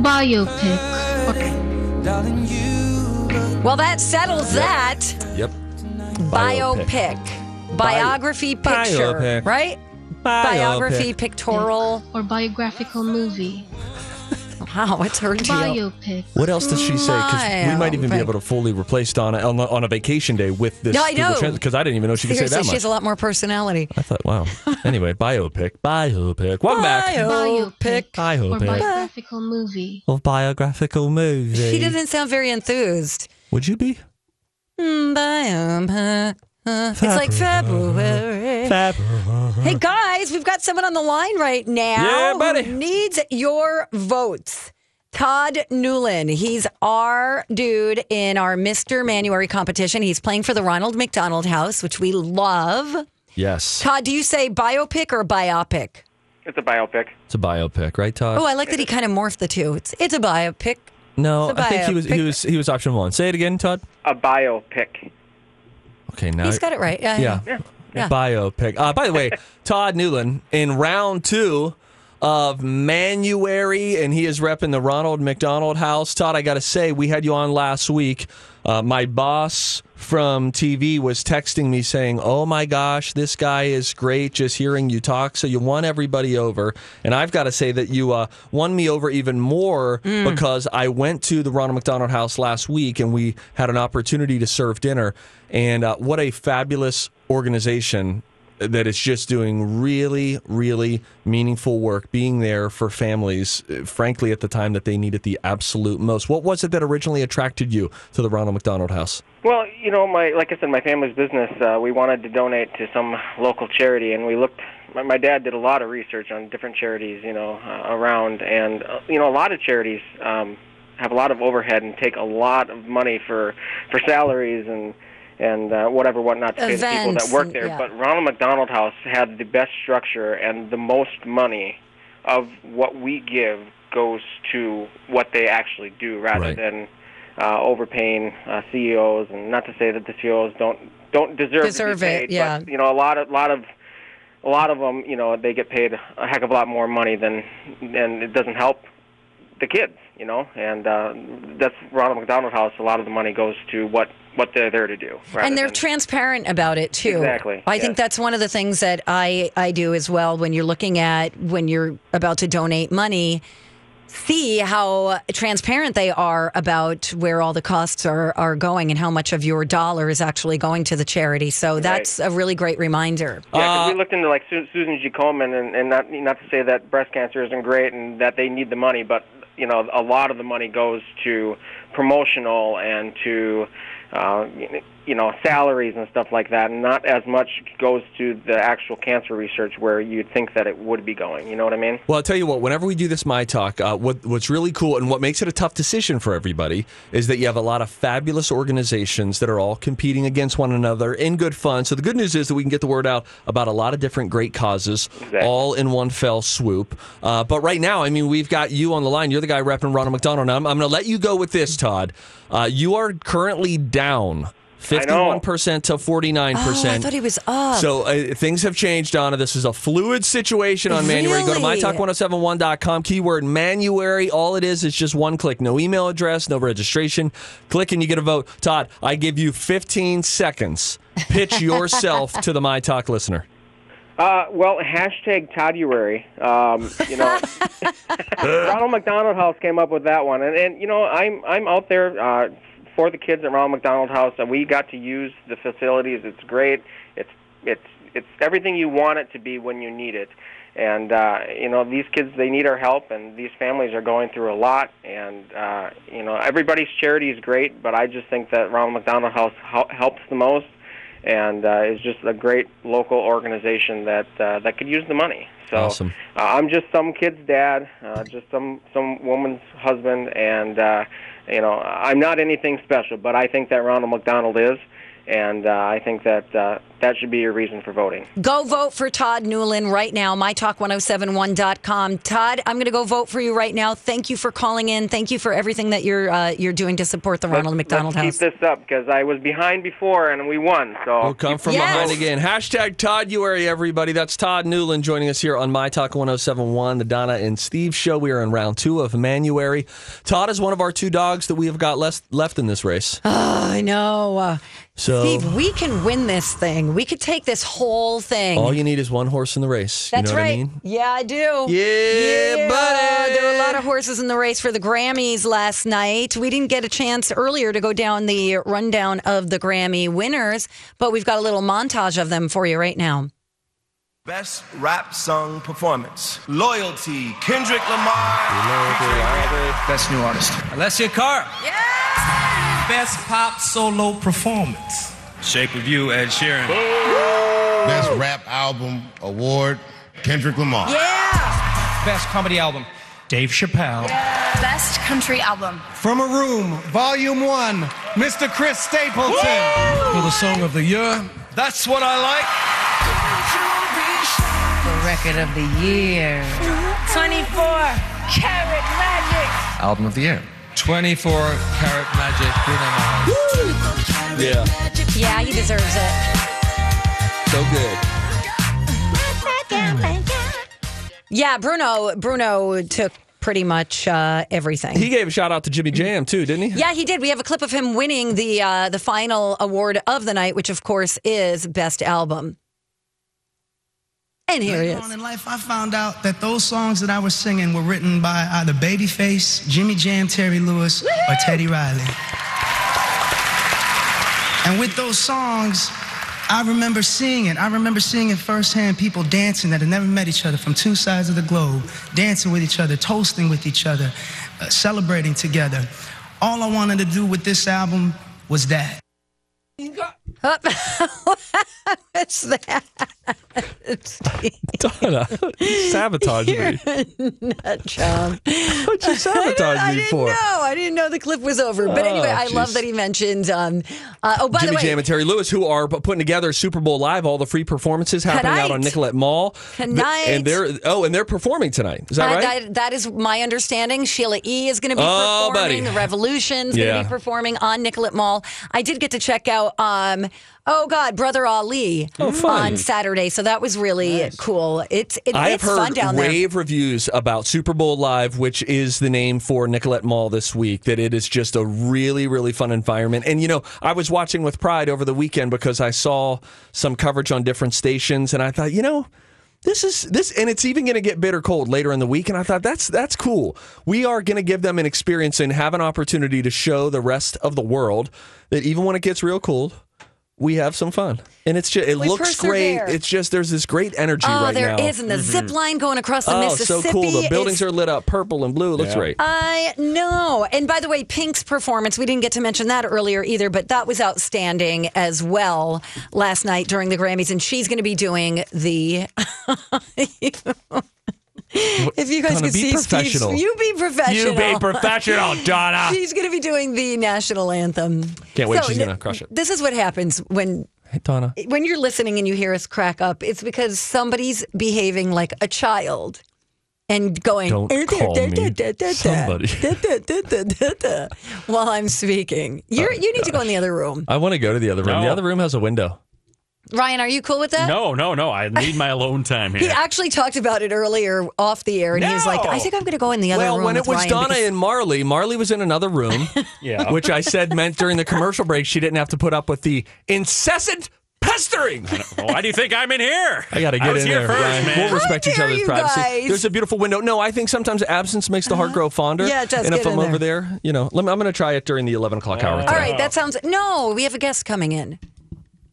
Biopic. Well, that settles that. Yep. Biopic. Biography picture, Biopic. right? Biography, pictorial. Or biographical movie. Wow, it's her deal. Biopic. What else does she say? Because we might even be able to fully replace Donna on, a- on a vacation day with this. No, I know. Because I didn't even know she could say Seriously, that she has a lot more personality. I thought, wow. Anyway, biopic. Biopic. Welcome back. Biopic. Biopic. Or biographical movie. Of biographical movie. She didn't sound very enthused. Would you be? Mm, Biopic. Uh, It's like February. Hey guys, we've got someone on the line right now Yeah, buddy. who needs your votes. Todd Newlin. He's our dude in our Mr. Manuary competition. He's playing for the Ronald McDonald House, which we love. Yes. Todd, do you say biopic or biopic? It's a biopic. It's a biopic, right, Todd? Oh, I like that he kind of morphed the two. It's it's a biopic. no, it's a I think he was he was he was option one. Say it again, Todd. A biopic. Okay, now He's got it right. Yeah. Yeah. Yeah. Biopic. Uh, by the way, Todd Newlin in round two of Manuary, and he is repping the Ronald McDonald House. Todd, I got to say, we had you on last week. Uh, my boss from TV was texting me saying, "Oh my gosh, this guy is great. Just hearing you talk, so you won everybody over." And I've got to say that you uh, won me over even more because I went to the Ronald McDonald House last week, and we had an opportunity to serve dinner. And uh, what a fabulous organization that is just doing really, really meaningful work, being there for families, uh, frankly, at the time that they need it the absolute most. What was it that originally attracted you to the Ronald McDonald House? Well, you know, my like I said, my family's business. Uh, we wanted to donate to some local charity, and we looked. My, my dad did a lot of research on different charities, you know, uh, around, and uh, you know, a lot of charities um, have a lot of overhead and take a lot of money for for salaries and and uh, whatever whatnot to pay the people that work and- there. yeah. But Ronald McDonald House had the best structure and the most money of what we give goes to what they actually do rather Right. than uh, overpaying uh, CEOs. And not to say that the CEOs don't don't deserve, Deserve to be paid, it, yeah. But, you know, a lot of lot of a lot of them, you know, they get paid a heck of a lot more money than, and it doesn't help the kids, you know. And uh, that's Ronald McDonald House. A lot of the money goes to what what they're there to do. and they're than- transparent about it too. Exactly, I yes. think that's one of the things that I I do as well when you're looking at when you're about to donate money. See how transparent they are about where all the costs are, are going and how much of your dollar is actually going to the charity. So that's a really great reminder. Yeah, 'cause Uh, we looked into like Susan G. Komen, and, and not not to say that breast cancer isn't great and that they need the money, but you know a lot of the money goes to promotional and to uh, you know salaries and stuff like that, and not as much goes to the actual cancer research where you'd think that it would be going. You know what I mean? Well, I'll tell you what, whenever we do this My Talk, uh, what, what's really cool and what makes it a tough decision for everybody is that you have a lot of fabulous organizations that are all competing against one another in good fun. So the good news is that we can get the word out about a lot of different great causes Exactly. all in one fell swoop. Uh, but right now, I mean, we've got you on the line. You're the guy repping Ronald McDonald. Now, I'm, I'm going to let you go with this, Todd. Uh, you are currently down. I know. 51% to 49%. Oh, I thought he was up. So uh, things have changed, Donna. This is a fluid situation on Manuary. Go to mytalk1071.com, keyword Manuary. All it is is just one click. No email address, no registration. Click and you get a vote. Todd, I give you 15 seconds. Pitch yourself to the My Talk listener. Uh, well, hashtag Todduary. Um, you know, Ronald McDonald House came up with that one, and and you know, I'm I'm out there uh, for the kids at Ronald McDonald House, and we got to use the facilities. It's great. It's it's it's everything you want it to be when you need it. And uh, you know, these kids they need our help, and these families are going through a lot. And uh, you know, everybody's charity is great, but I just think that Ronald McDonald House hel- helps the most and uh, is just a great local organization that uh, that could use the money. So Awesome. uh, I'm just some kid's dad, uh, just some some woman's husband, and uh, you know I'm not anything special, but I think that Ronald McDonald is, and uh, I think that uh, that should be your reason for voting. Go vote for Todd Newlin right now, mytalk1071.com. Todd, I'm going to go vote for you right now. Thank you for calling in. Thank you for everything that you're uh, you're doing to support the Ronald let's, McDonald let's House. keep this up because I was behind before and we won. So We'll come from Yes. behind again. Hashtag Todduary, everybody. That's Todd Newlin joining us here on My Talk 1071, the Donna and Steve show. We are in round two of Manuary. Todd is one of our two dogs that we have got less, left in this race. I know. So Steve, we can win this thing. We could take this whole thing. all you need is one horse in the race. That's you know right. what I mean? Yeah, I do. Yeah, buddy. There were a lot of horses in the race for the Grammys last night. We didn't get a chance earlier to go down the rundown of the Grammy winners, but we've got a little montage of them for you right now. Best rap song performance. Loyalty, Kendrick Lamar. Best new artist. Alessia Cara. Best pop solo performance. Shape of You, Ed Sheeran. Best rap album award, Kendrick Lamar. Yeah. Best comedy album, Dave Chappelle. Yeah. Best country album. From a Room, Volume 1, Mr. Chris Stapleton. For the song of the year, That's What I Like. The record of the year. 24 Carat Magic. Album of the year. 24 Karat Magic, Bruno Mars. Yeah. Yeah, he deserves it. So good. Yeah, Bruno Bruno took pretty much uh, everything. He gave a shout out to Jimmy Jam, too, didn't he? yeah, he did. We have a clip of him winning the uh, the final award of the night, which of course is best album. And here he Later is. on in life, I found out that those songs that I was singing were written by either Babyface, Jimmy Jam, Terry Lewis, or Teddy Riley. And with those songs, I remember seeing it. I remember seeing it firsthand people dancing that had never met each other from two sides of the globe, dancing with each other, toasting with each other, uh, celebrating together. All I wanted to do with this album was that. What's that? Donna, you sabotaged me. Nut job. What'd you sabotage I me didn't for? know. I didn't know the clip was over. But anyway, Oh, I love that he mentioned. Um, uh, oh, by Jimmy the way, Jam and Terry Lewis, who are putting together Super Bowl Live, all the free performances happening out on Tonight. Nicollet Mall. Tonight. And they're oh, and they're performing tonight. Is that Uh, right? that, that is my understanding. Sheila E. is going to be Oh, performing. buddy. The Revolution's going to be performing on Nicollet Mall. I did get to check out, um, oh God, Brother Ali Oh, mm. fun. on Saturday. So that was really cool. It's it, I have it's fun heard down there. rave reviews about Super Bowl Live, which is the name for Nicollet Mall this week. That it is just a really, really fun environment. And you know, I was watching with pride over the weekend because I saw some coverage on different stations, and I thought, you know. This is this, and it's even going to get bitter cold later in the week. And I thought that's that's cool. We are going to give them an experience and have an opportunity to show the rest of the world that even when it gets real cold, we have some fun. And it's just it We looks great. It's just there's this great energy Oh, right there now. is, and the zip mm-hmm. line going across the Oh, Mississippi. so cool. The buildings is are lit up purple and blue. It looks great. I know. And by the way, Pink's performance, we didn't get to mention that earlier either, but that was outstanding as well last night during the Grammys. And she's going to be doing the. if you guys Donna, could be see Steve's, professional. you be professional. You be professional, Donna. She's going to be doing the national anthem. Can't wait. So, She's gonna crush it. This is what happens when Hey, Donna. when you're listening and you hear us crack up, it's because somebody's behaving like a child and going, Don't call me somebody. while I'm speaking. You're, oh, you need to go in the other room. I want to go to the other room. The other room has a window. Ryan, are you cool with that? No, no, no. I need my alone time here. He actually talked about it earlier off the air, and he was like, I think I'm going to go in the other Well, room. Well, when it was Ryan Donna because- and Marley, Marley was in another room, Yeah. which I said meant during the commercial break she didn't have to put up with the incessant pestering. Why do you think I'm in here? I got to I get was in here there, first, Ryan. man. We'll respect each other's privacy. guys. There's a beautiful window. No, I think sometimes absence makes the heart uh-huh. grow fonder. Yeah, it does. And if Get I'm in over there, you know, let me, I'm going to try it during the 11 o'clock hour. Oh. All right, that sounds. No, we have a guest coming in.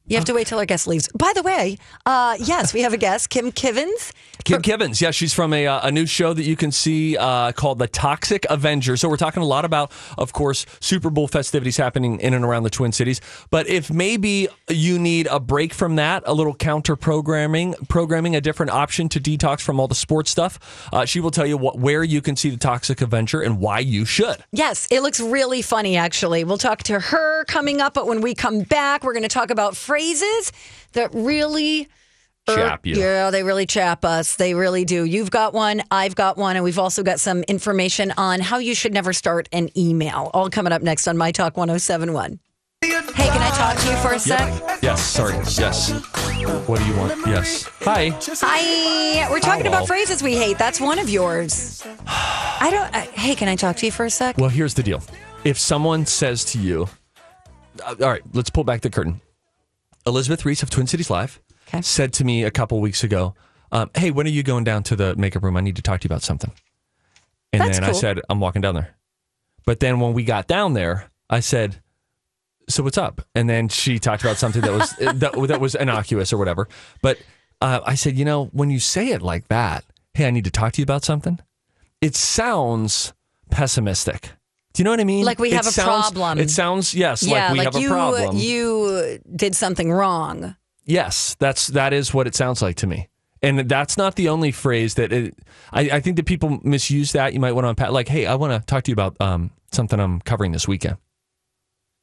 You have to wait till our guest leaves. By the way, uh, yes, we have a guest, Kim Kivens. Kim Kivens, yeah, she's from a, uh, a new show that you can see uh, called The Toxic Avenger. So we're talking a lot about, of course, Super Bowl festivities happening in and around the Twin Cities. But if maybe you need a break from that, a little counter programming, programming a different option to detox from all the sports stuff, uh, she will tell you what where you can see The Toxic Avenger and why you should. Yes, it looks really funny, actually. We'll talk to her coming up, but when we come back, we're going to talk about phrases that really. Chap you. Yeah, they really chap us. They really do. You've got one, I've got one, and we've also got some information on how you should never start an email. All coming up next on My Talk 1071. Hey, can I talk to you for a sec? Yes, sorry. Yes. What do you want? Yes. Hi. Hi. We're talking about phrases we hate. That's one of yours. I don't. Uh, hey, can I talk to you for a sec? Well, here's the deal. If someone says to you, uh, all right, let's pull back the curtain. Elizabeth Reese of Twin Cities Live Okay. said to me a couple weeks ago, um, hey, when are you going down to the makeup room? I need to talk to you about something. And That's then I said, I'm walking down there. But then when we got down there, I said, so what's up? And then she talked about something that was that, that was innocuous or whatever. But uh, I said, you know, when you say it like that, hey, I need to talk to you about something. It sounds pessimistic. Do you know what I mean? Like we It have a sounds- problem. It sounds yes, yeah, like we have a you, problem. You did something wrong. Yes, that's that is what it sounds like to me. And that's not the only phrase that it, I, I think that people misuse that. You might want to unpack, like, hey, I want to talk to you about um, something I'm covering this weekend.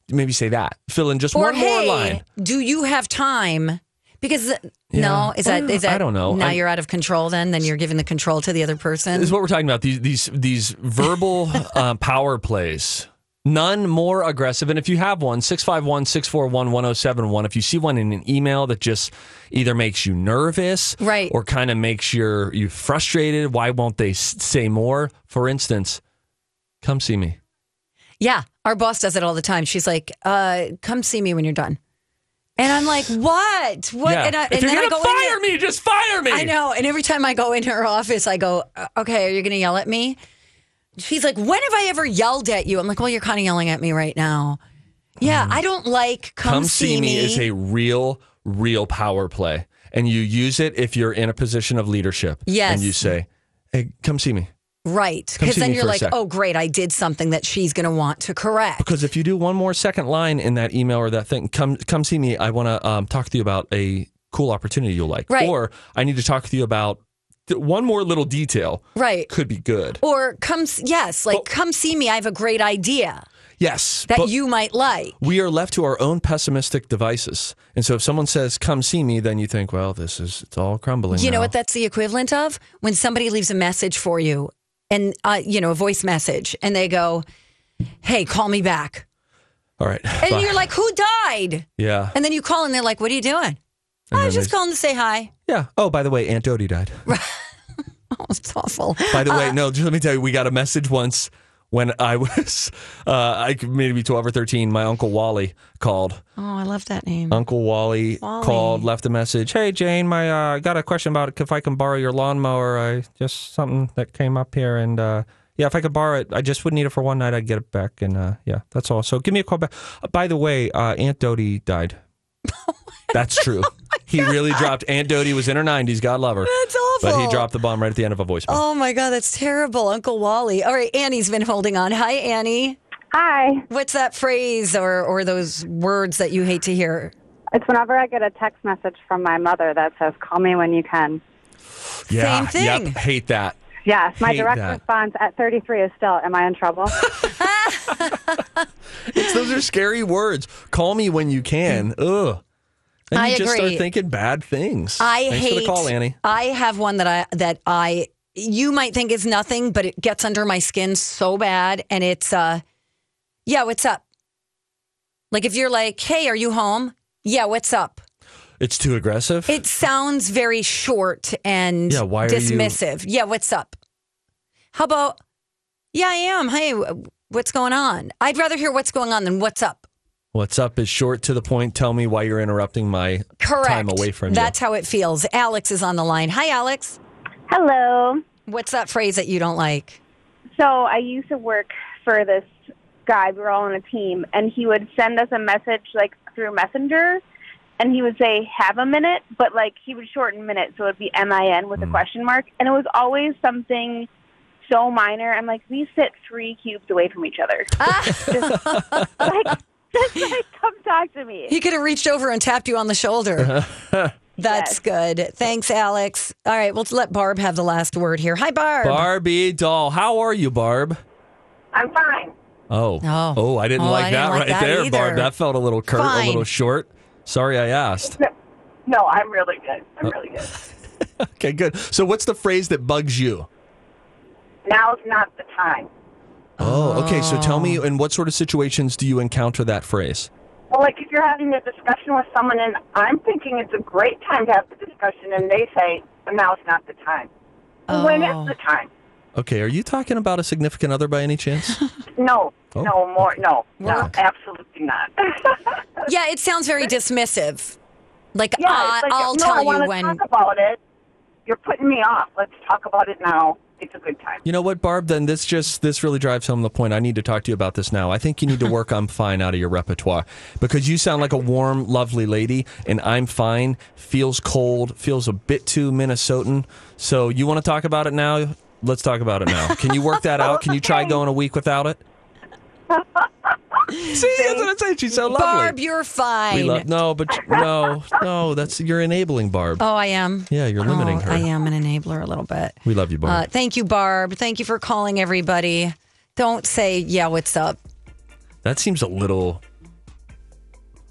Maybe say that. Fill in just or one more line. do you have time? Because no, is that Well, is that? I don't know. Now I- you're out of control. Then then you're giving the control to the other person. This is what we're talking about. These these these verbal uh, power plays. None more aggressive. And if you have one, 651 641 1071, if you see one in an email that just either makes you nervous Right. or kind of makes your, you frustrated, why won't they say more? For instance, come see me. Yeah, our boss does it all the time. She's like, uh, "Come see me when you're done," and I'm like, "What? What?" Yeah. And, I, if and you're then I going go fire me, just fire me. I know. And every time I go in her office, I go, "Uh, "Okay, are you going to yell at me?" She's like, "When have I ever yelled at you?" I'm like, "Well, you're kind of yelling at me right now." Yeah, I don't like come. Come see me is a real, real power play. And you use it if you're in a position of leadership. Yes. And you say, hey, come see me. Right because then you're like, "Oh, great, I did something that she's going to want to correct." Because if you do one more second line in that email or that thing, come come see me. I want to um, talk to you about a cool opportunity you'll like. Right. Or I need to talk to you about one more little detail. Right. Could be good. Or come, yes, like come see me. I have a great idea Yes. that you might like. we are left to our own pessimistic devices. And so if someone says, come see me, then you think, well, this is, it's all crumbling. You know what that's the equivalent of? When somebody leaves a message for you and, uh, you know, a voice message and they go, hey, call me back. All right. And Bye. you're like, who died? yeah. And then you call and they're like, what are you doing? And I was just calling to say hi. Yeah. Oh, by the way, Aunt Dodie died. Oh, it's awful. By the Uh, way, no, just let me tell you, we got a message once when I was, uh, I maybe 12 or 13. My Uncle Wally called. Oh, I love that name. Uncle Wally, Wally. called, left a message. Hey, Jane, my uh, I got a question about if I can borrow your lawnmower. I just something that came up here, and uh, yeah, if I could borrow it, I just would need it for one night. I'd get it back, and uh, yeah, that's all. So give me a call back. Uh, by the way, uh, Aunt Dodie died. That's true. He really dropped. Aunt Dodie was in her 90s. God love her. That's awful. But he dropped the bomb right at the end of a voicemail. Oh my God, that's terrible. Uncle Wally. All right, Annie's been holding on. Hi, Annie. Hi. What's that phrase or, or those words that you hate to hear? It's whenever I get a text message from my mother that says, call me when you can. yeah, same thing. Yep, hate that. Yes, my Hate direct that. response at 33 is still, am I in trouble? It's, those are scary words. Call me when you can. Ugh. And I you just agree. start thinking bad things. I Thanks hate. for the call, Annie. I have one that I that I you might think is nothing, but it gets under my skin so bad, and it's uh, yeah, what's up? Like if you're like, hey, are you home? Yeah, what's up? It's too aggressive. It sounds very short and Yeah, why are you- dismissive. Yeah, what's up? How about? Yeah, I am. Hey, what's going on? I'd rather hear what's going on than what's up. What's up is short to the point. Tell me why you're interrupting my Correct. time away from you. That's how it feels. Alex is on the line. Hi, Alex. Hello. What's that phrase that you don't like? So I used to work for this guy. We were all on a team, and he would send us a message like through Messenger, and he would say "have a minute," but like he would shorten minute, so it'd be M I N with a hmm. question mark, and it was always something so minor. I'm like, we sit three cubes away from each other. just, just like, come talk to me. He could have reached over and tapped you on the shoulder. That's good. Thanks, Alex. All right, we'll let Barb have the last word here. Hi, Barb. Barbie doll. How are you, Barb? I'm fine. Oh. Oh. Oh, I didn't Oh, like I that didn't like right that there, either. Barb. That felt a little curt, Fine. a little short. Sorry I asked. No, I'm really good. I'm uh, really good. Okay, good. So what's the phrase that bugs you? Now's not the time. Oh, okay. So tell me, in what sort of situations do you encounter that phrase? Well, like if you're having a discussion with someone and I'm thinking it's a great time to have the discussion and they say, now's not the time. When Oh. is the time? Okay, are you talking about a significant other by any chance? No, Oh. no more, no, no, absolutely not. Yeah, it sounds very dismissive. Like, yeah, uh, it's like, I'll no, tell I you when. talk about it. You're putting me off. Let's talk about it now. It's a good time. You know what, Barb? Then this just this really drives home the point. I need to talk to you about this now. I think you need to work "I'm fine" out of your repertoire because you sound like a warm, lovely lady, and "I'm fine" feels cold, feels a bit too Minnesotan. So you want to talk about it now? Let's talk about it now. Can you work that out? Can you try going a week without it? See, that's what I'm saying. She's so lovely. Barb, you're fine. we love no, but no, no. That's you're enabling Barb. Oh, I am. Yeah, you're limiting Oh, her. I am an enabler a little bit. We love you, Barb. Uh, thank you, Barb. Thank you for calling everybody. Don't say, yeah, what's up? That seems a little.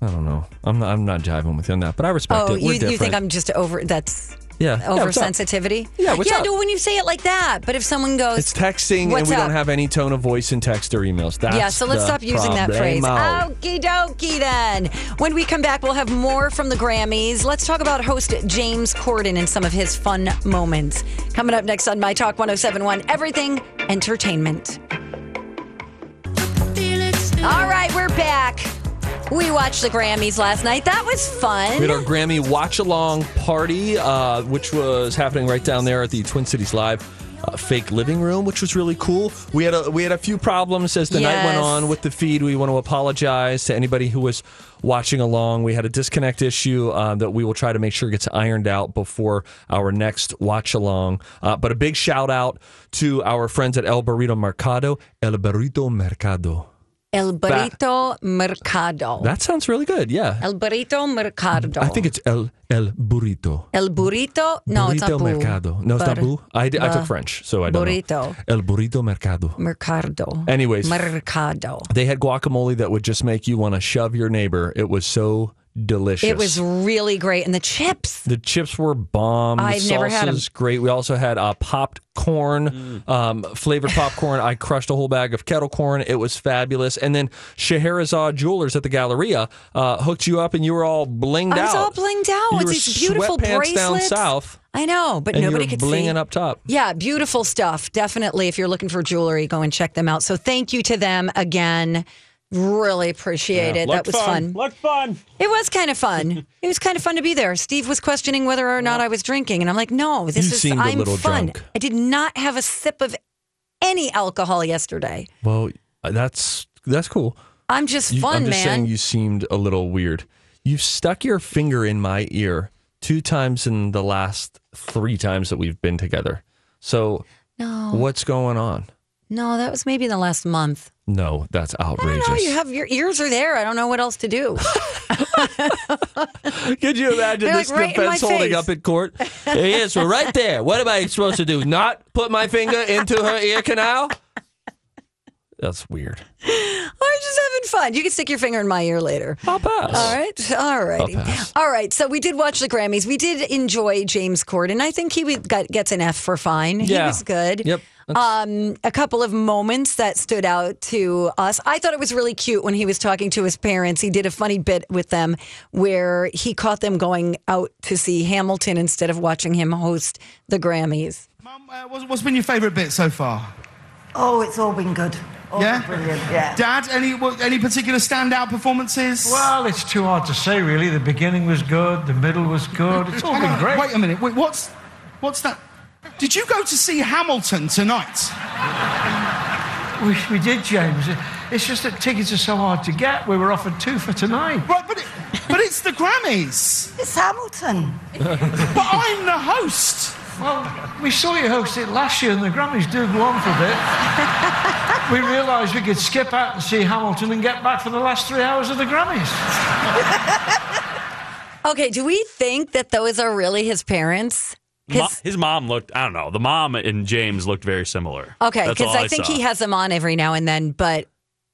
I don't know. I'm not. I'm not jiving with you on that, but I respect Oh, it. We're you, different. you think I'm just over, that's yeah oversensitivity? Yeah, what's yeah, up? no, when you say it like that. But if someone goes, It's texting, and we up? don't have any tone of voice in text or emails. That's yeah, so let's stop using that phrase. Okie dokie then. When we come back, we'll have more from the Grammys. Let's talk about host James Corden and some of his fun moments. Coming up next on My Talk 1071, Everything Entertainment. All right, we're back. We watched the Grammys last night. That was fun. We had our Grammy watch along party, uh, which was happening right down there at the Twin Cities Live. Uh, fake living room, which was really cool. We had a we had a few problems as the night went on with the feed. We want to apologize to anybody who was watching along. We had a disconnect issue uh, that we will try to make sure gets ironed out before our next watch along. Uh, but a big shout out to our friends at El Burrito Mercado. El Burrito Mercado. El Burrito Mercado. That sounds really good. Yeah, El Burrito Mercado. I think it's El El Burrito. El Burrito? No, it's not Burrito. Mercado. No, it's not boo. I, I took French, so I don't Burrito. know. El Burrito Mercado. Mercado. Anyways. Mercado. They had guacamole that would just make you want to shove your neighbor. It was so delicious. It was really great. And the chips. The chips were bomb. The I've never had 'em. salsa's great. We also had uh, popped corn, um, flavored popcorn. I crushed a whole bag of kettle corn. It was fabulous. And then Scheherazade Jewelers at the Galleria uh, hooked you up, and you were all blinged out. I was out. all blinged out You with were these beautiful sweatpants bracelets. down south, I know, but and nobody you were could blinging see. up top. Yeah, beautiful stuff. Definitely. If you're looking for jewelry, go and check them out. So thank you to them again. Really appreciate it. That was fun. Looked fun. It was kind of fun. it was kind of fun to be there. Steve was questioning whether or not I was drinking, and I'm like, no, this You is seemed a I'm little fun. drunk. I did not have a sip of any alcohol yesterday. Well, uh, that's that's cool. I'm just You- fun, I'm just man. saying you seemed a little weird. You've stuck your finger in my ear two times in the last three times that we've been together. So no, what's going on? No, that was maybe in the last month. No, that's I outrageous. don't know. You have your ears are there. I don't know what else to do. Could you imagine They're this like right defense holding up in court? yes, we're right there. What am I supposed to do? Not put my finger into her ear canal? That's weird. Oh, I'm just having fun. You can stick your finger in my ear later. I'll pass. All right. All righty. All right. So we did watch the Grammys. We did enjoy James Corden. I think he got, gets an F for fine. He Yeah. was good. Yep. Um, a couple of moments that stood out to us. I thought it was really cute when he was talking to his parents. He did a funny bit with them where he caught them going out to see Hamilton instead of watching him host the Grammys. Mum, uh, what's, what's been your favourite bit so far? Oh, it's all been good. All yeah? been brilliant, yeah. Dad, any what, any particular standout performances? Well, it's too hard to say, really. The beginning was good, the middle was good. It's all Hang been on, great. Wait a minute. Wait, what's what's that? Did you go to see Hamilton tonight? We, we did, James. It's just that tickets are so hard to get. We were offered two for tonight. Right, but, it, but But it's the Grammys. It's Hamilton. But I'm the host. Well, we saw you host it last year, and the Grammys do go on for a bit. we realised we could skip out and see Hamilton and get back for the last three hours of the Grammys. Okay, do we think that those are really his parents? 'Cause- Mo- his mom looked, I don't know, the mom and James looked very similar. okay, because all I, think saw. he has them on every now and then, but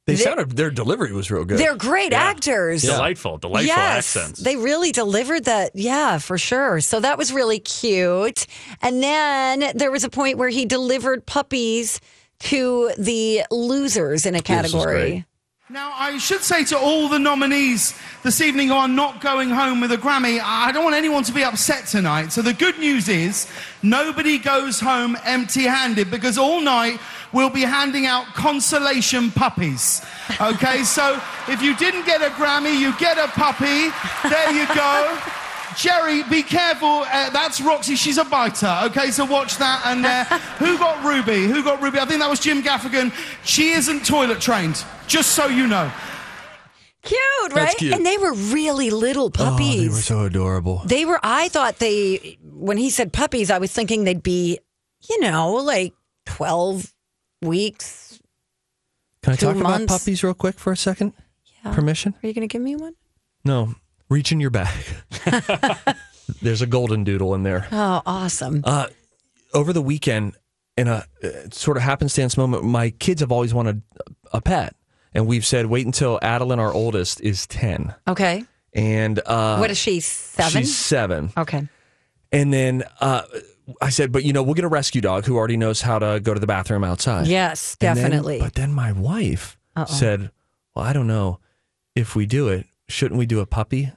They They- sounded their delivery was real good. they're great actors. Delightful, delightful yes, accents. They really delivered that. Yeah, for sure. So that was really cute. And then there was a point where he delivered puppies to the losers in a category. Now, I should say to all the nominees this evening who are not going home with a Grammy, I don't want anyone to be upset tonight. So the good news is nobody goes home empty handed because all night we'll be handing out consolation puppies. Okay, so if you didn't get a Grammy, you get a puppy. There you go. Jerry, be careful. Uh, that's Roxy. She's a biter. Okay, so watch that. And uh, who got Ruby? Who got Ruby? I think that was Jim Gaffigan. She isn't toilet trained, just so you know. Cute, That's right? cute. And they were really little Oh, puppies. they were so adorable. They were, I thought they, when he said puppies, I was thinking they'd be, you know, like 12 weeks. Can I two talk about puppies real quick for a second? Yeah. Permission? Are you going to give me one? No. Reach in your bag. There's a golden doodle in there. Oh, awesome. Uh, over the weekend, in a uh, sort of happenstance moment, my kids have always wanted a pet, and we've said wait until Adeline, our oldest, is ten. Okay. And uh, what is she, seven? She's seven. Okay. And then uh, I said, but you know, we'll get a rescue dog who already knows how to go to the bathroom outside. Yes, And then- definitely. but then my wife Uh-oh. said, well, I don't know if we do it. Shouldn't we do a puppy?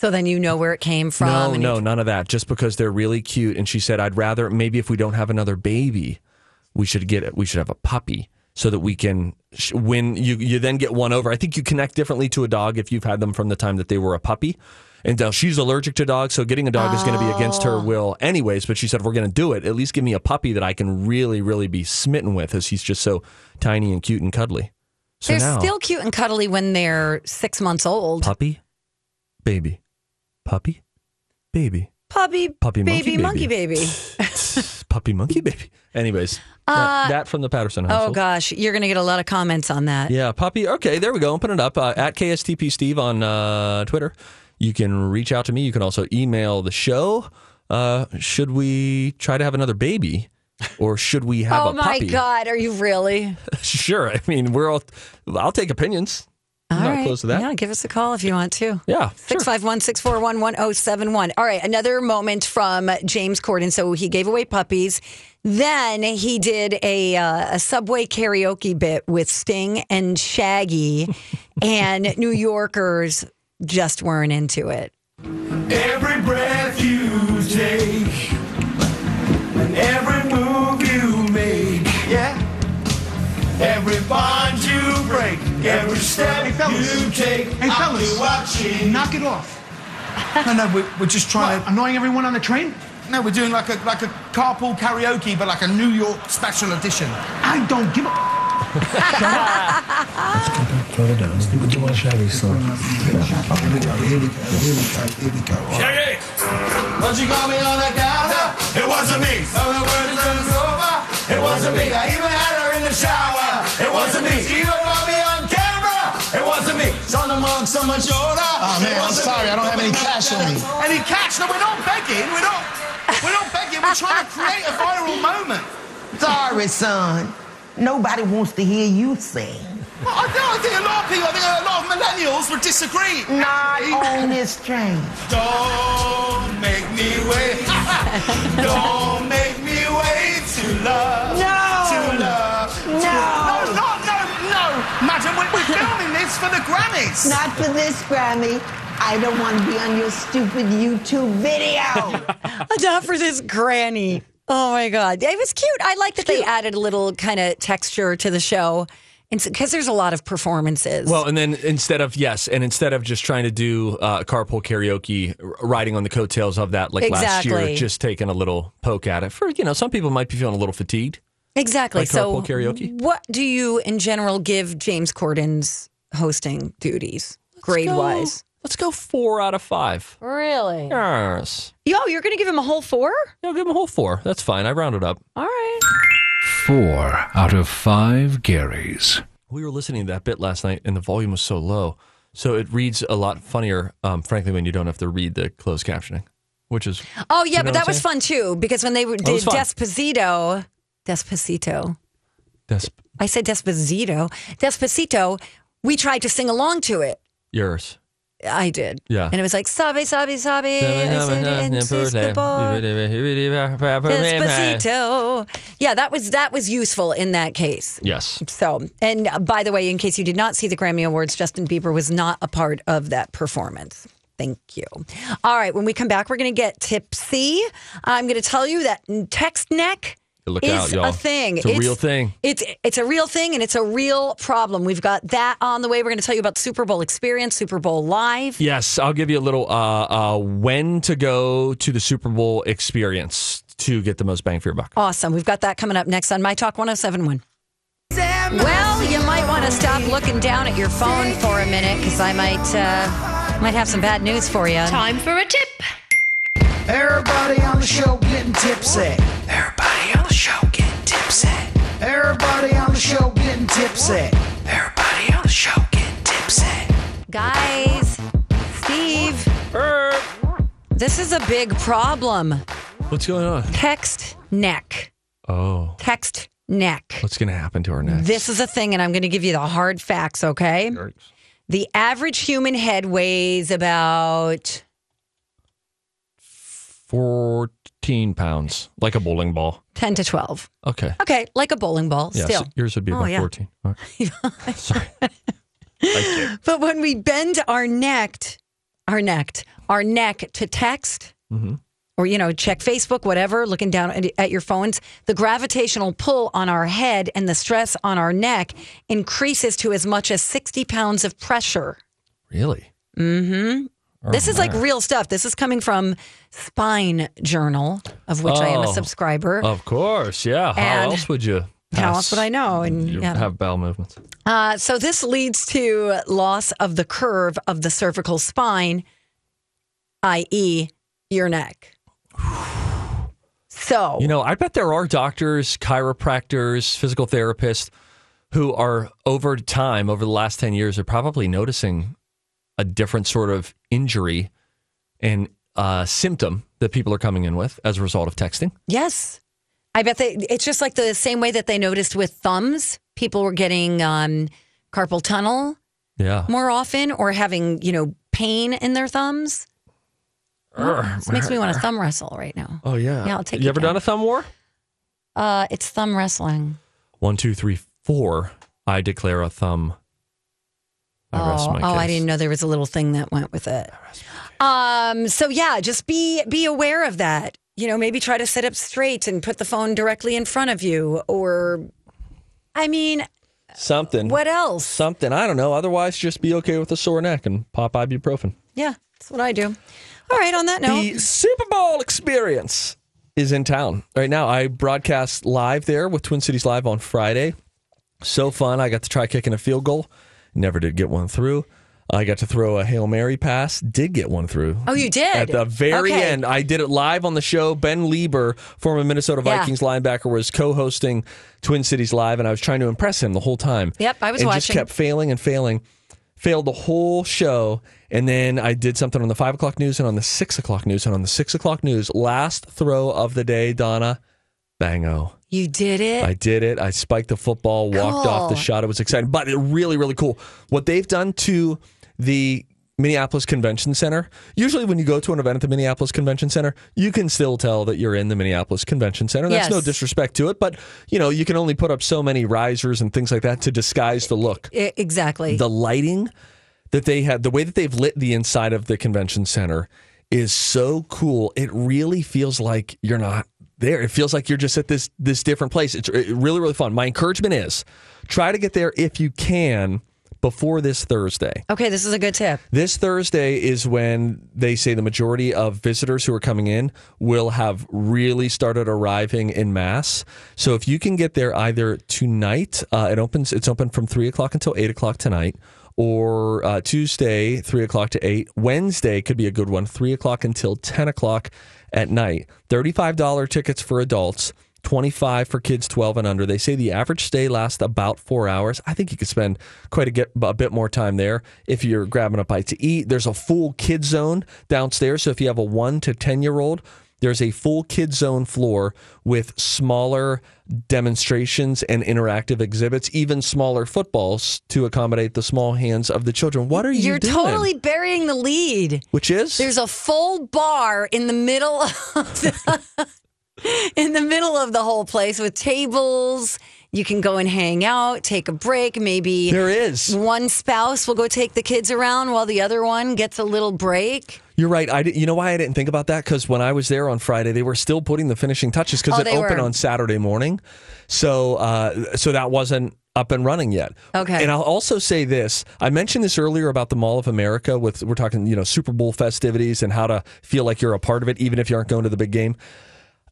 So then you know where it came from. no, no, you- none of that. Just because they're really cute. And she said, I'd rather maybe if we don't have another baby, we should get it. We should have a puppy so that we can when you you then get one over. I think you connect differently to a dog if you've had them from the time that they were a puppy. And now she's allergic to dogs, so getting a dog is going to be against her Oh. will, anyways. But she said, if we're going to do it, at least give me a puppy that I can really, really be smitten with, as he's just so tiny and cute and cuddly. So They're now, still cute and cuddly when they're six months old. puppy, baby, puppy, baby, Puppy, Puppy baby, monkey monkey baby. baby. puppy, monkey, baby. Anyways, Uh, that, that from the Patterson household. oh gosh, you're going to get a lot of comments on that. Yeah, puppy. Okay, there we go. Open it up uh, at KSTP Steve on uh, Twitter. You can reach out to me. You can also email the show. Uh, should we try to have another baby, or should we have a oh my? God, are you really? sure. I mean, we're all. I'll take opinions. I'm All not right. close to that. Yeah, give us a call if you want to. Yeah, 651 641 1071. All right, another moment from James Corden. So he gave away puppies. Then he did a, uh, a subway karaoke bit with Sting and Shaggy, and New Yorkers just weren't into it. Every breath you take, and every move you make, yeah. Every bond you break, every step you take, Hey, I'll be fellas. watching. Knock it off. No, no, we're, we're just trying to. Annoying everyone on the train? No, we're doing like a like a carpool karaoke, but like a New York special edition. I don't give a. Further down. We do one Shaggy song. Here we go, here we go, here we go, here we go. Shaggy! What you call me on the counter? It wasn't me. So the word is over. It wasn't me. I even had her in the shower. Saw the marks on. Oh man, I'm sorry. I don't have any cash on me. Any cash? No, we're not begging. We're not. We're not begging. We're trying to create a viral moment. Sorry, son. Nobody wants to hear you sing. Well, I, know, I think a lot of people, I think a lot of millennials would disagree. Not on this train. Don't make me wait. Don't make me wait to love. No. We're, we're filming this for the Grammys. Not for this Grammy. I don't want to be on your stupid YouTube video. Not for this granny. Oh my God. It was cute. I like that they added a little kind of texture to the show because there's a lot of performances. Well, and then instead of yes, and instead of just trying to do uh, carpool karaoke, riding on the coattails of that like last year, just taking a little poke at it. For you know, some people might be feeling a little fatigued. Exactly. like so, karaoke? what do you in general give James Corden's hosting duties grade go- wise? Let's go four out of five. Really? Yes. Yo, you're going to give him a whole four? Yeah, I'll give him a whole four. That's fine. I rounded up. All right. Four out of five Garys. We were listening to that bit last night, and the volume was so low, so it reads a lot funnier. Um, frankly, when you don't have to read the closed captioning, which is Oh, You yeah, know but that I'm was fun too because when they did was fun. Despacito, Despacito, Des- I said Despacito, Despacito, we tried to sing along to it. yours. I did. Yeah. And it was like, Sabe, Sabe, Sabe. Despacito. Yeah, that was that was useful in that case. Yes. So, and uh, by the way, in case you did not see the Grammy Awards, Justin Bieber was not a part of that performance. Thank you. All right, when we come back, we're going to get tipsy. I'm going to tell you that text neck Look is out, y'all. a thing. It's a real thing. It's it's a real thing, and it's a real problem. We've got that on the way. We're going to tell you about Super Bowl experience, Super Bowl live. Yes, I'll give you a little uh, uh, when to go to the Super Bowl experience to get the most bang for your buck. Awesome. We've got that coming up next on My Talk 1071. Well, you might want to stop looking down at your phone for a minute because I might uh, might have some bad news for you. Time for a tip. Everybody on the show getting tipsy. Everybody tipsy. Everybody on the show getting tipsy. Everybody on the show getting tipsy. Guys, Steve, this is a big problem. What's going on? Text neck. Oh, Text neck. what's going to happen to our next? This is a thing, and I'm going to give you the hard facts, okay? The average human head weighs about 14 pounds, like a bowling ball. 10 to 12. Okay. Okay, like a bowling ball, Yes, still. yours would be Oh, about yeah. 14. Okay. Sorry. But when we bend our neck, our neck, our neck to text, Mm-hmm. or you know, check Facebook, whatever, looking down at- at your phones, the gravitational pull on our head and the stress on our neck increases to as much as 60 pounds of pressure. Really? Mm-hmm. Oh, this is like real stuff. This is coming from Spine Journal, of which I am a Oh, subscriber. Of course, yeah. How And else would you? How else would I know? And you yeah. have bowel movements. Uh, so this leads to loss of the curve of the cervical spine, i.e., your neck. So You know, I bet there are doctors, chiropractors, physical therapists who are over time, over the last 10 years, are probably noticing a different sort of injury and uh, symptom that people are coming in with as a result of texting. yes, I bet they. It's just like the same way that they noticed with thumbs. People were getting um, carpal tunnel Yeah. more often, or having you know pain in their thumbs. This makes me want to thumb wrestle right now. Oh, yeah. Yeah, I'll take You you ever down. done a thumb war? Uh, it's thumb wrestling. One, two, three, four. I declare a thumb. I rest oh, my oh, I didn't know there was a little thing that went with it. Um, so yeah, just be be aware of that. You know, maybe try to sit up straight and put the phone directly in front of you, or, I mean, Something. what else? Something. I don't know. Otherwise, just be okay with a sore neck and pop ibuprofen. Yeah, that's what I do. All right, on that note, The Super Bowl experience is in town right now. I broadcast live there with Twin Cities Live on Friday. So fun. I got to try kicking a field goal. Never did get one through. I got to throw a Hail Mary pass. Did get one through. Oh, you did? At the very Okay. end. I did it live on the show. Ben Leber, former Minnesota Yeah. Vikings linebacker, was co hosting Twin Cities Live, and I was trying to impress him the whole time. Yep, I was watching. and just kept failing and failing. Failed the whole show. And then I did something on the five o'clock news and on the six o'clock news. And on the six o'clock news, last throw of the day, Donna, bango. you did it. I did it. I spiked the football, walked off the shot. It was exciting, but it really, really cool. What they've done to the Minneapolis Convention Center. Usually, when you go to an event at the Minneapolis Convention Center, you can still tell that you're in the Minneapolis Convention Center. That's no disrespect to it, but you know, you can only put up so many risers and things like that to disguise the look exactly. the lighting that they had, the way that they've lit the inside of the convention center is so cool. It really feels like you're not there. It feels like you're just at this this different place. It's really really fun. My encouragement is try to get there if you can before this Thursday. Okay, this is a good tip. This Thursday is when they say the majority of visitors who are coming in will have really started arriving in mass. So if you can get there either tonight, uh, it opens. It's open from three o'clock until eight o'clock tonight, or uh, Tuesday three o'clock to eight. Wednesday could be a good one, three o'clock until ten o'clock at night. Thirty-five dollar tickets for adults. 25 for kids 12 and under. They say the average stay lasts about four hours. I think you could spend quite a, get, a bit more time there if you're grabbing a bite to eat. There's a full kid zone downstairs. So if you have a one to 10 year old, there's a full kid zone floor with smaller demonstrations and interactive exhibits, even smaller footballs to accommodate the small hands of the children. What are you You're doing? totally burying the lead. Which is? There's a full bar in the middle of the, in the middle of the whole place with tables. You can go and hang out, take a break. Maybe There is. one spouse will go take the kids around while the other one gets a little break. You're right. I you know why I didn't think about that? Because when I was there on Friday, they were still putting the finishing touches because Oh, it opened were. on Saturday morning. So, uh, so that wasn't up and running yet. Okay. And I'll also say this: I mentioned this earlier about the Mall of America. With we're talking, you know, Super Bowl festivities and how to feel like you're a part of it, even if you aren't going to the big game.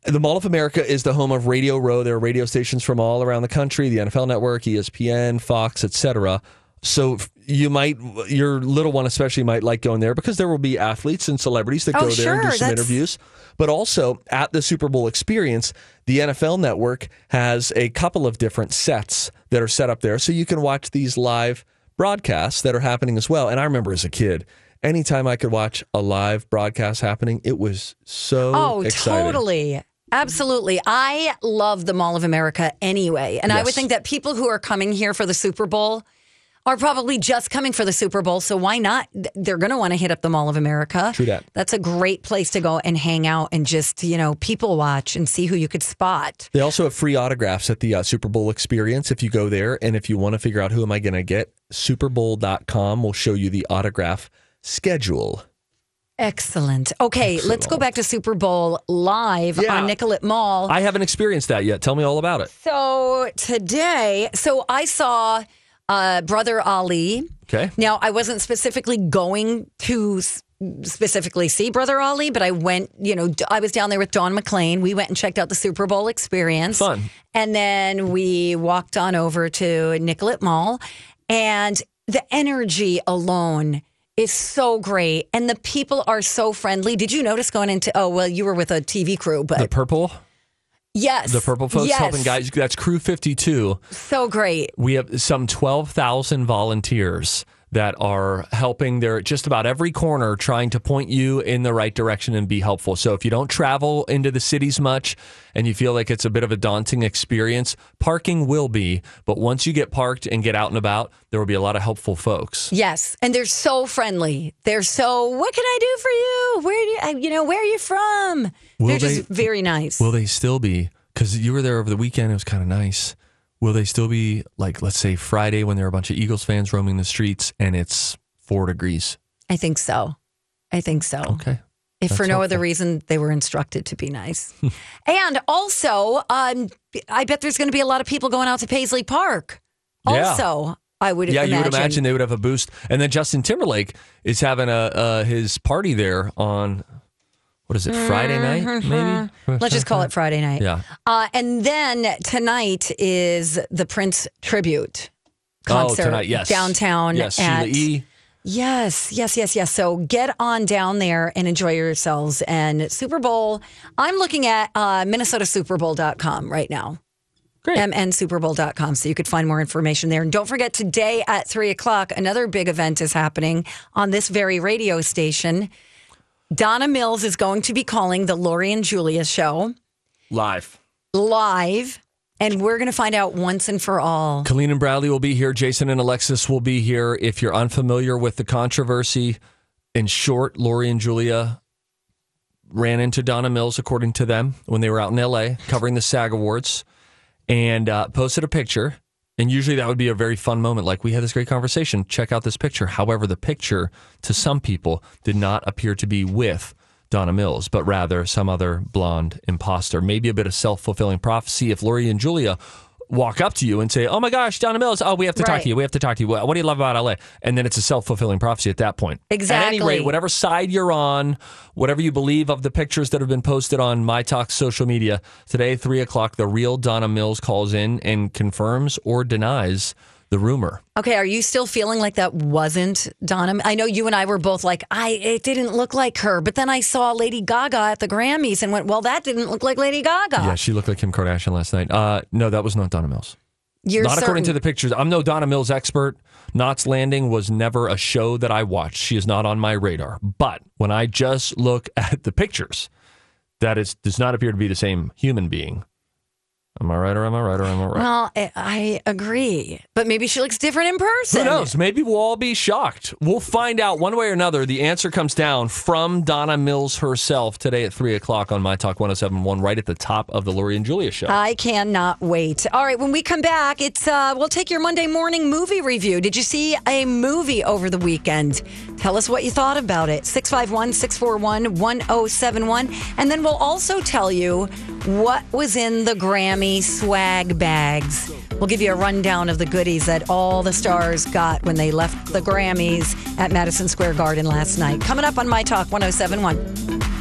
The Mall of America is the home of Radio Row. There are radio stations from all around the country, the NFL Network, ESPN, Fox, etc. So you might, your little one especially might like going there because there will be athletes and celebrities that Oh, go there and do sure, some that's- interviews. But also at the Super Bowl experience, the NFL Network has a couple of different sets that are set up there, so you can watch these live broadcasts that are happening as well. And I remember as a kid. Anytime I could watch a live broadcast happening, it was so Oh, exciting. totally. Absolutely. I love the Mall of America anyway. And I would think that people who are coming here for the Super Bowl are probably just coming for the Super Bowl. So why not? They're going to want to hit up the Mall of America. True that. That's a great place to go and hang out and just, you know, people watch and see who you could spot. They also have free autographs at the uh, Super Bowl experience if you go there. And if you want to figure out who am I going to get, superbowl.com will show you the autograph schedule. Excellent. Okay, let's go back to Super Bowl live Yeah. on Nicollet Mall. I haven't experienced that yet. Tell me all about it. So today, so I saw uh, Brother Ali. Okay. Now, I wasn't specifically going to specifically see Brother Ali, but I went, you know, I was down there with Don McLean. We went and checked out the Super Bowl experience. Fun. And then we walked on over to Nicollet Mall, and the energy alone is so great. And the people are so friendly. Did you notice going into, oh, well, you were with a TV crew, but The purple, yes. the purple folks yes. helping guys. That's Crew 52. So great. We have some 12,000 volunteers that are helping there just about every corner trying to point you in the right direction and be helpful. So if you don't travel into the cities much and you feel like it's a bit of a daunting experience, parking will be, but once you get parked and get out and about, there will be a lot of helpful folks. Yes, and they're so friendly. They're so. What can I do for you? Where do you, you know? Where are you from? Will they're just very nice. Will they still be? Because you were there over the weekend, it was kind of nice. Will they still be like, let's say Friday when there are a bunch of Eagles fans roaming the streets and it's four degrees? I think so. I think so. Okay. If for That's no other reason, they were instructed to be nice. and also, um, I bet there's going to be a lot of people going out to Paisley Park. Yeah. Also, I would yeah, imagine. you would imagine they would have a boost. And then Justin Timberlake is having a uh, his party there on what is it Friday night? Maybe Mm-hmm. Let's just call it Friday night. Yeah. Uh, and then tonight is the Prince tribute concert oh, tonight, yes, downtown Yes, at Sheila E. Yes, yes, yes, yes. So get on down there and enjoy yourselves. And Super Bowl, I'm looking at uh, MinnesotaSuperBowl.com right now. Great. MNSuperBowl.com. So you could find more information there. And don't forget, today at 3 o'clock, another big event is happening on this very radio station. Donna Mills is going to be calling the Lori and Julia show live. live. And we're going to find out once and for all. Colleen and Bradley will be here. Jason and Alexis will be here. If you're unfamiliar with the controversy, in short, Lori and Julia ran into Donna Mills, according to them, when they were out in LA covering the SAG Awards and uh, posted a picture. And usually that would be a very fun moment. Like, we had this great conversation. Check out this picture. However, the picture to some people did not appear to be with Donna Mills, but rather some other blonde imposter. Maybe a bit of self fulfilling prophecy. If Lori and Julia walk up to you and say, "Oh my gosh, Donna Mills! Oh, we have to talk to you. We have to talk to you. What what do you love about LA?" And then it's a self fulfilling prophecy at that point. Exactly. At any rate, whatever side you're on, whatever you believe of the pictures that have been posted on My Talk social media today, three o'clock, the real Donna Mills calls in and confirms or denies the rumor. Okay, are you still feeling like that wasn't Donna? I know you and I were both like, I it didn't look like her, but then I saw Lady Gaga at the Grammys and went, well, that didn't look like Lady Gaga. Yeah, she looked like Kim Kardashian last night. Uh, no, that was not Donna Mills. You're not according to the pictures. I'm no Donna Mills expert. Knots Landing was never a show that I watched. She is not on my radar. But when I just look at the pictures, that is does not appear to be the same human being. Am I right or am I right or am I right? Well, I, I agree, but maybe she looks different in person. Who knows? Maybe we'll all be shocked. We'll find out one way or another. The answer comes down from Donna Mills herself today at 3 o'clock on My Talk 1071, right at the top of the Lori and Julia show. I cannot wait. All right, when we come back, it's uh, we'll take your Monday morning movie review. Did you see a movie over the weekend? Tell us what you thought about it. 651 641 1071. And then we'll also tell you what was in the Grammy swag bags. We'll give you a rundown of the goodies that all the stars got when they left the Grammys at Madison Square Garden last night. Coming up on My Talk 1071.